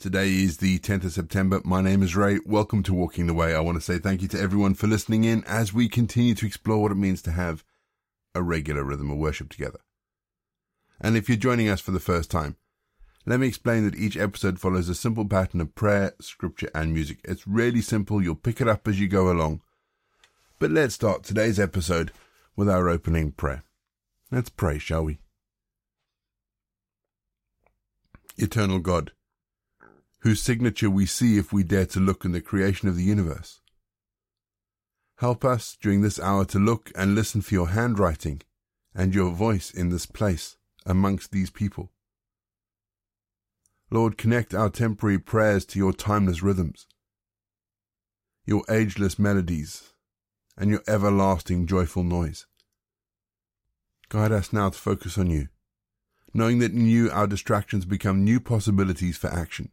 Today is the 10th of September. My name is Ray. Welcome to Walking the Way. I want to say thank you to everyone for listening in as we continue to explore what it means to have a regular rhythm of worship together. And if you're joining us for the first time, let me explain that each episode follows a simple pattern of prayer, scripture, and music. It's really simple. You'll pick it up as you go along. But let's start today's episode with our opening prayer. Let's pray, shall we? Eternal God, whose signature we see if we dare to look in the creation of the universe. Help us during this hour to look and listen for your handwriting and your voice in this place amongst these people. Lord, connect our temporary prayers to your timeless rhythms, your ageless melodies, and your everlasting joyful noise. Guide us now to focus on you, knowing that in you our distractions become new possibilities for action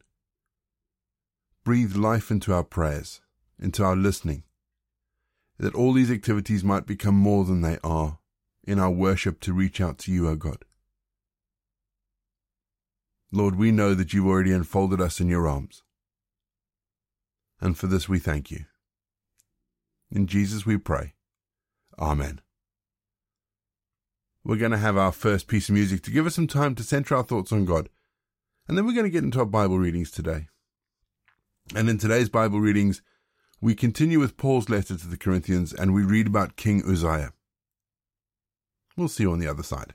breathe life into our prayers, into our listening, that all these activities might become more than they are in our worship to reach out to you, O God. Lord, we know that you've already enfolded us in your arms. And for this we thank you. In Jesus we pray. Amen. We're going to have our first piece of music to give us some time to center our thoughts on God. And then we're going to get into our Bible readings today. And in today's Bible readings, we continue with Paul's letter to the Corinthians and we read about King Uzziah. We'll see you on the other side.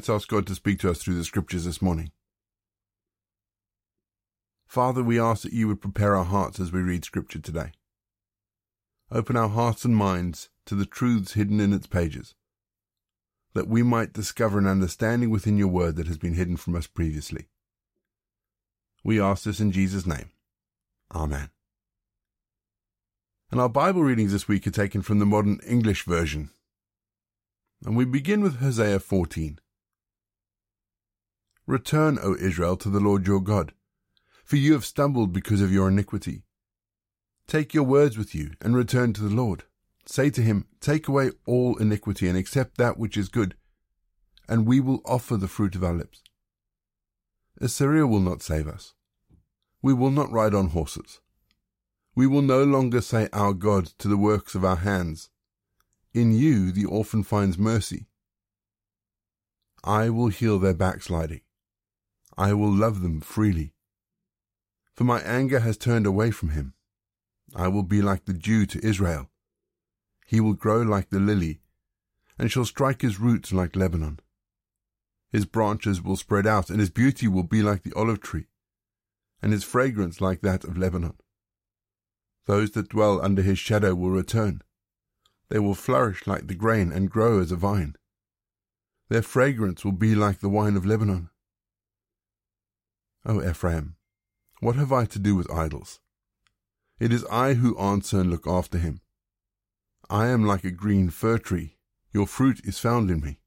Let's ask God to speak to us through the scriptures this morning. Father, we ask that you would prepare our hearts as we read scripture today. Open our hearts and minds to the truths hidden in its pages, that we might discover an understanding within your word that has been hidden from us previously. We ask this in Jesus' name. Amen. And our Bible readings this week are taken from the modern English version. And we begin with Hosea 14. Return, O Israel, to the Lord your God, for you have stumbled because of your iniquity. Take your words with you and return to the Lord. Say to him, Take away all iniquity and accept that which is good, and we will offer the fruit of our lips. Assyria will not save us. We will not ride on horses. We will no longer say our God to the works of our hands. In you the orphan finds mercy. I will heal their backsliding. I will love them freely. For my anger has turned away from him. I will be like the dew to Israel. He will grow like the lily, and shall strike his roots like Lebanon. His branches will spread out, and his beauty will be like the olive tree, and his fragrance like that of Lebanon. Those that dwell under his shadow will return. They will flourish like the grain and grow as a vine. Their fragrance will be like the wine of Lebanon. O Ephraim, what have I to do with idols? It is I who answer and look after him. I am like a green fir tree. Your fruit is found in me.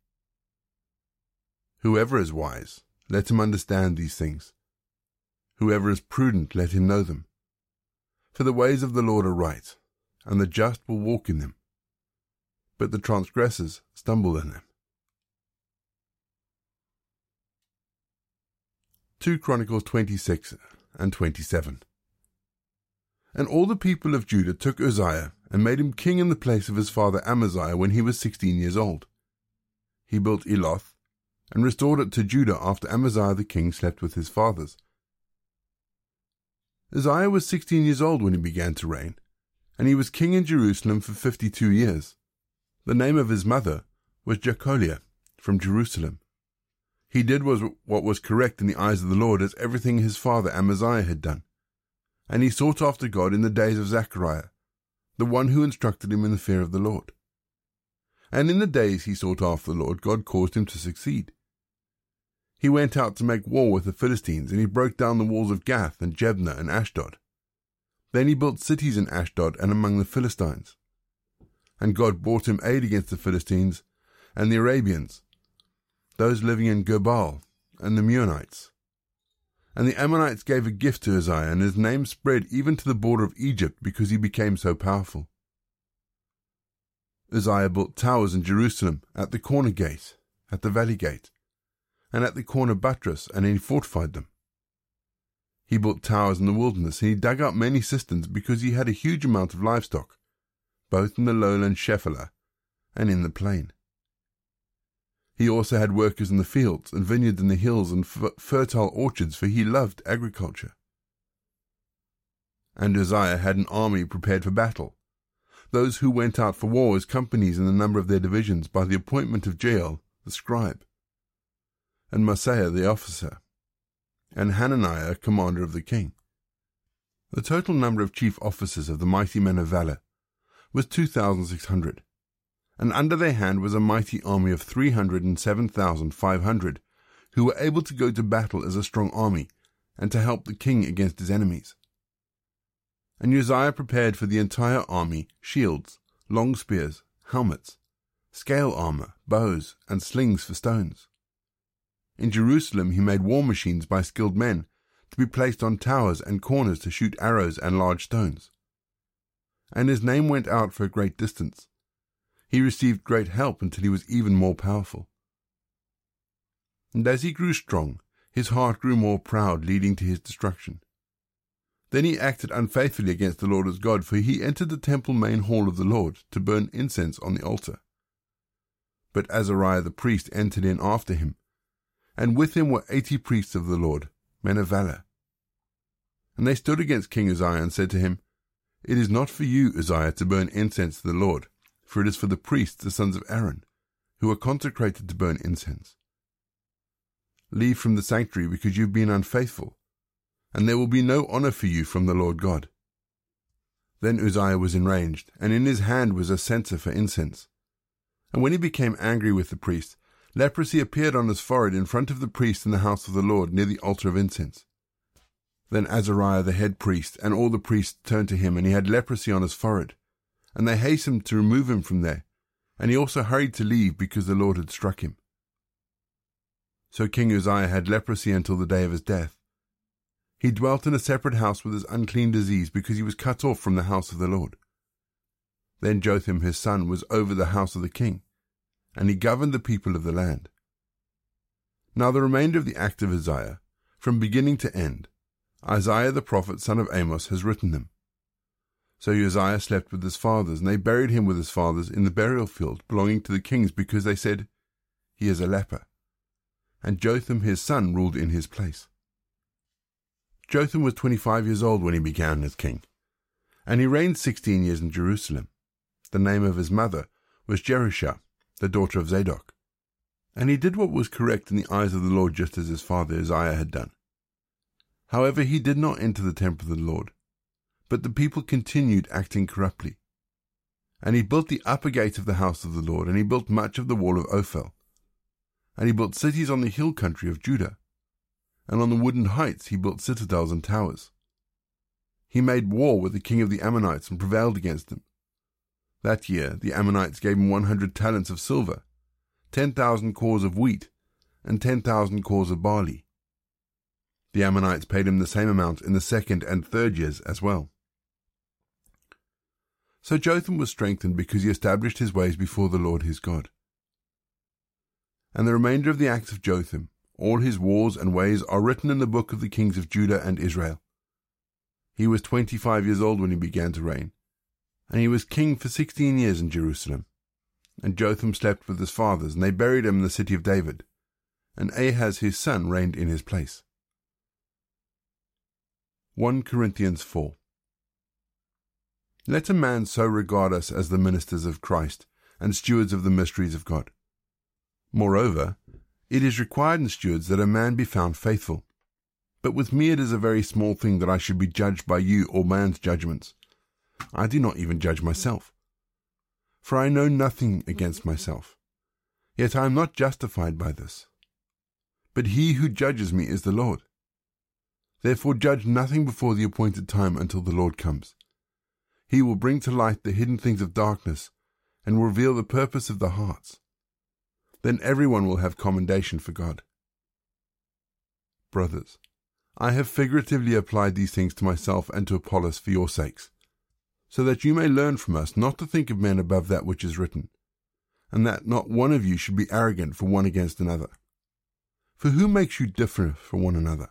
Whoever is wise, let him understand these things. Whoever is prudent, let him know them. For the ways of the Lord are right, and the just will walk in them. But the transgressors stumble in them. 2 Chronicles 26 and 27. And all the people of Judah took Uzziah and made him king in the place of his father Amaziah when he was sixteen years old. He built Eloth and restored it to Judah after Amaziah the king slept with his fathers. Uzziah was sixteen years old when he began to reign, and he was king in Jerusalem for fifty-two years. The name of his mother was Jecholiah from Jerusalem. He did was what was correct in the eyes of the Lord as everything his father Amaziah had done. And he sought after God in the days of Zechariah, the one who instructed him in the fear of the Lord. And in the days he sought after the Lord, God caused him to succeed. He went out to make war with the Philistines, and he broke down the walls of Gath and Jabneh and Ashdod. Then he built cities in Ashdod and among the Philistines. And God brought him aid against the Philistines and the Arabians, those living in Gebal, and the Meunites. And the Ammonites gave a gift to Uzziah, and his name spread even to the border of Egypt because he became so powerful. Uzziah built towers in Jerusalem, at the corner gate, at the valley gate, and at the corner buttress, and he fortified them. He built towers in the wilderness, and he dug up many cisterns because he had a huge amount of livestock, both in the lowland Shephelah and in the plain. He also had workers in the fields and vineyards in the hills and f- fertile orchards, for he loved agriculture. And Uzziah had an army prepared for battle, those who went out for war as companies in the number of their divisions by the appointment of Jeiel, the scribe and Maaseiah the officer, and Hananiah commander of the king. The total number of chief officers of the mighty men of valor was two thousand six hundred, and under their hand was a mighty army of three hundred and seven thousand five hundred, who were able to go to battle as a strong army, and to help the king against his enemies. And Uzziah prepared for the entire army shields, long spears, helmets, scale armor, bows, and slings for stones. In Jerusalem he made war machines by skilled men, to be placed on towers and corners to shoot arrows and large stones. And his name went out for a great distance. He received great help until he was even more powerful. And as he grew strong, his heart grew more proud, leading to his destruction. Then he acted unfaithfully against the Lord his God, for he entered the temple main hall of the Lord to burn incense on the altar. But Azariah the priest entered in after him, and with him were eighty priests of the Lord, men of valor. And they stood against King Uzziah and said to him, It is not for you, Uzziah, to burn incense to the Lord, for it is for the priests, the sons of Aaron, who are consecrated to burn incense. Leave from the sanctuary because you have been unfaithful, and there will be no honor for you from the Lord God. Then Uzziah was enraged, and in his hand was a censer for incense. And when he became angry with the priest, Leprosy appeared on his forehead in front of the priest in the house of the Lord near the altar of incense. Then Azariah the head priest and all the priests turned to him, and he had leprosy on his forehead. And they hastened to remove him from there, and he also hurried to leave because the Lord had struck him. So King Uzziah had leprosy until the day of his death. He dwelt in a separate house with his unclean disease because he was cut off from the house of the Lord. Then Jotham his son was over the house of the king and he governed the people of the land. Now the remainder of the act of Uzziah, from beginning to end, Isaiah the prophet, son of Amoz, has written them. So Uzziah slept with his fathers, and they buried him with his fathers in the burial field belonging to the kings, because they said, He is a leper. And Jotham his son ruled in his place. Jotham was twenty-five years old when he began as king, and he reigned sixteen years in Jerusalem. The name of his mother was Jerusha, the daughter of Zadok. And he did what was correct in the eyes of the Lord just as his father Uzziah had done. However, he did not enter the temple of the Lord, but the people continued acting corruptly. And he built the upper gate of the house of the Lord, and he built much of the wall of Ophel. And he built cities on the hill country of Judah, and on the wooded heights he built citadels and towers. He made war with the king of the Ammonites and prevailed against him. That year the Ammonites gave him one hundred talents of silver, ten thousand cors of wheat, and ten thousand cors of barley. The Ammonites paid him the same amount in the second and third years as well. So Jotham was strengthened because he established his ways before the Lord his God. And the remainder of the acts of Jotham, all his wars and ways, are written in the book of the kings of Judah and Israel. He was twenty five years old when he began to reign, and he was king for sixteen years in Jerusalem. And Jotham slept with his fathers, and they buried him in the city of David. And Ahaz his son reigned in his place. 1 Corinthians 4 let a man so regard us as the ministers of Christ and stewards of the mysteries of God. Moreover, it is required in stewards that a man be found faithful. But with me it is a very small thing that I should be judged by you or man's judgments. I do not even judge myself. For I know nothing against myself. Yet I am not justified by this. But he who judges me is the Lord. Therefore judge nothing before the appointed time until the Lord comes he will bring to light the hidden things of darkness and reveal the purpose of the hearts. Then everyone will have commendation for God. Brothers, I have figuratively applied these things to myself and to Apollos for your sakes, so that you may learn from us not to think of men above that which is written, and that not one of you should be arrogant for one against another. For who makes you different from one another?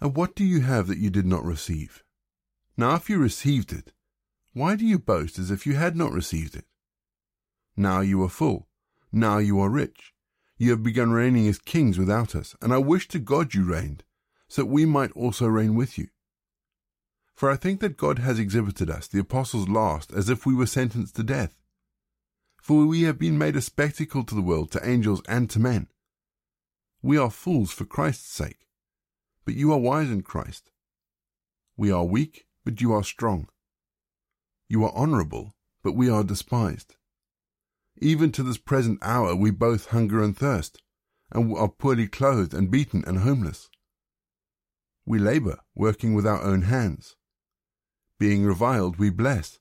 And what do you have that you did not receive? Now, if you received it, why do you boast as if you had not received it? Now you are full. Now you are rich. You have begun reigning as kings without us, and I wish to God you reigned, so that we might also reign with you. For I think that God has exhibited us, the apostles last, as if we were sentenced to death. For we have been made a spectacle to the world, to angels and to men. We are fools for Christ's sake, but you are wise in Christ. We are weak, but you are strong. You are honorable, but we are despised. Even to this present hour we both hunger and thirst, and are poorly clothed and beaten and homeless. We labor, working with our own hands. Being reviled, we bless.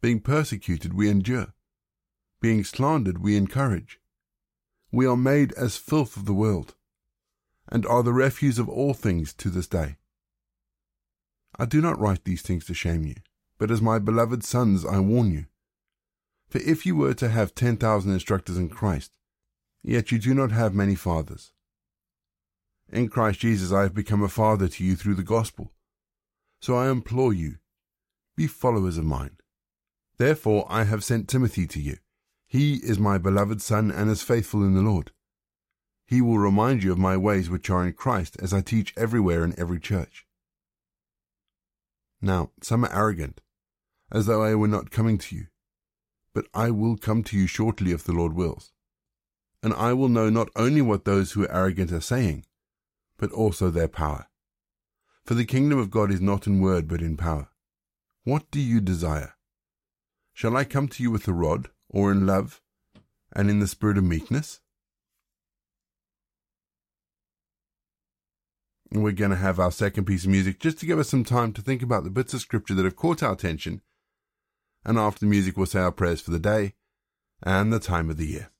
Being persecuted, we endure. Being slandered, we encourage. We are made as filth of the world, and are the refuse of all things to this day. I do not write these things to shame you, but as my beloved sons I warn you. For if you were to have ten thousand instructors in Christ, yet you do not have many fathers. In Christ Jesus I have become a father to you through the gospel. So I implore you, be followers of mine. Therefore I have sent Timothy to you. He is my beloved son and is faithful in the Lord. He will remind you of my ways which are in Christ as I teach everywhere in every church. Now, some are arrogant, as though I were not coming to you. But I will come to you shortly if the Lord wills. And I will know not only what those who are arrogant are saying, but also their power. For the kingdom of God is not in word, but in power. What do you desire? Shall I come to you with a rod, or in love, and in the spirit of meekness? We're going to have our second piece of music just to give us some time to think about the bits of scripture that have caught our attention. And after the music, we'll say our prayers for the day and the time of the year.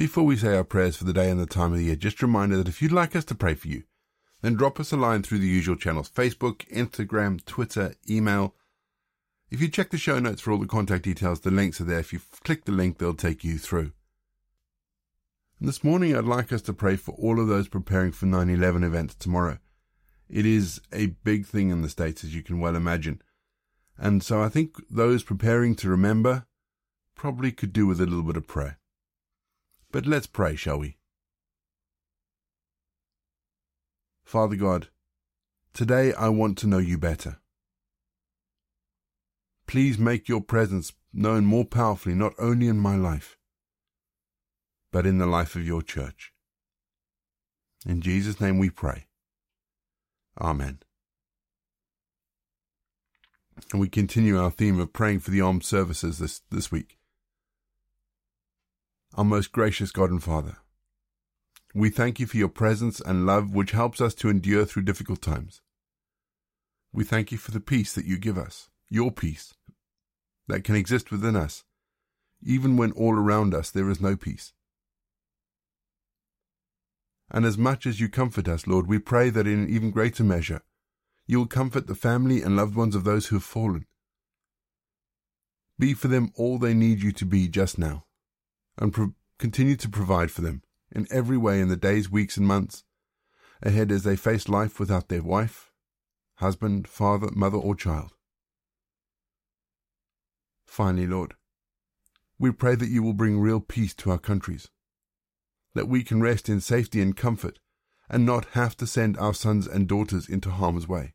Before we say our prayers for the day and the time of the year, just a reminder that if you'd like us to pray for you, then drop us a line through the usual channels Facebook, Instagram, Twitter, email. If you check the show notes for all the contact details, the links are there. If you click the link, they'll take you through. And this morning, I'd like us to pray for all of those preparing for 9 11 events tomorrow. It is a big thing in the States, as you can well imagine. And so I think those preparing to remember probably could do with a little bit of prayer. But let's pray, shall we? Father God, today I want to know you better. Please make your presence known more powerfully not only in my life, but in the life of your church. In Jesus' name we pray. Amen. And we continue our theme of praying for the armed services this, this week. Our most gracious God and Father, we thank you for your presence and love which helps us to endure through difficult times. We thank you for the peace that you give us, your peace, that can exist within us, even when all around us there is no peace. And as much as you comfort us, Lord, we pray that in an even greater measure you will comfort the family and loved ones of those who have fallen. Be for them all they need you to be just now, and pro- continue to provide for them in every way in the days, weeks, and months ahead as they face life without their wife, husband, father, mother, or child. Finally, Lord, we pray that you will bring real peace to our countries, that we can rest in safety and comfort and not have to send our sons and daughters into harm's way.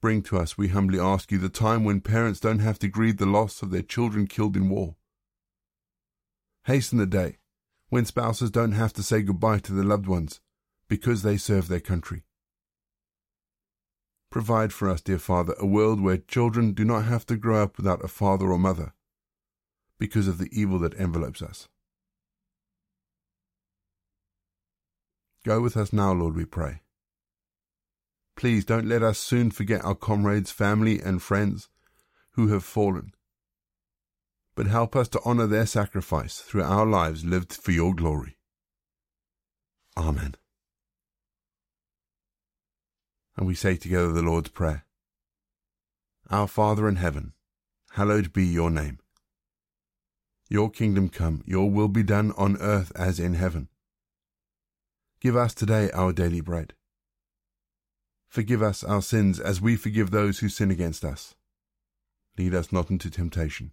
Bring to us, we humbly ask you, the time when parents don't have to grieve the loss of their children killed in war. Hasten the day when spouses don't have to say goodbye to their loved ones because they serve their country. Provide for us, dear Father, a world where children do not have to grow up without a father or mother because of the evil that envelopes us. Go with us now, Lord, we pray. Please don't let us soon forget our comrades, family, and friends who have fallen. But help us to honor their sacrifice through our lives lived for your glory. Amen. And we say together the Lord's Prayer. Our Father in heaven, hallowed be your name. Your kingdom come, your will be done on earth as in heaven. Give us today our daily bread Forgive us our sins as we forgive those who sin against us. Lead us not into temptation,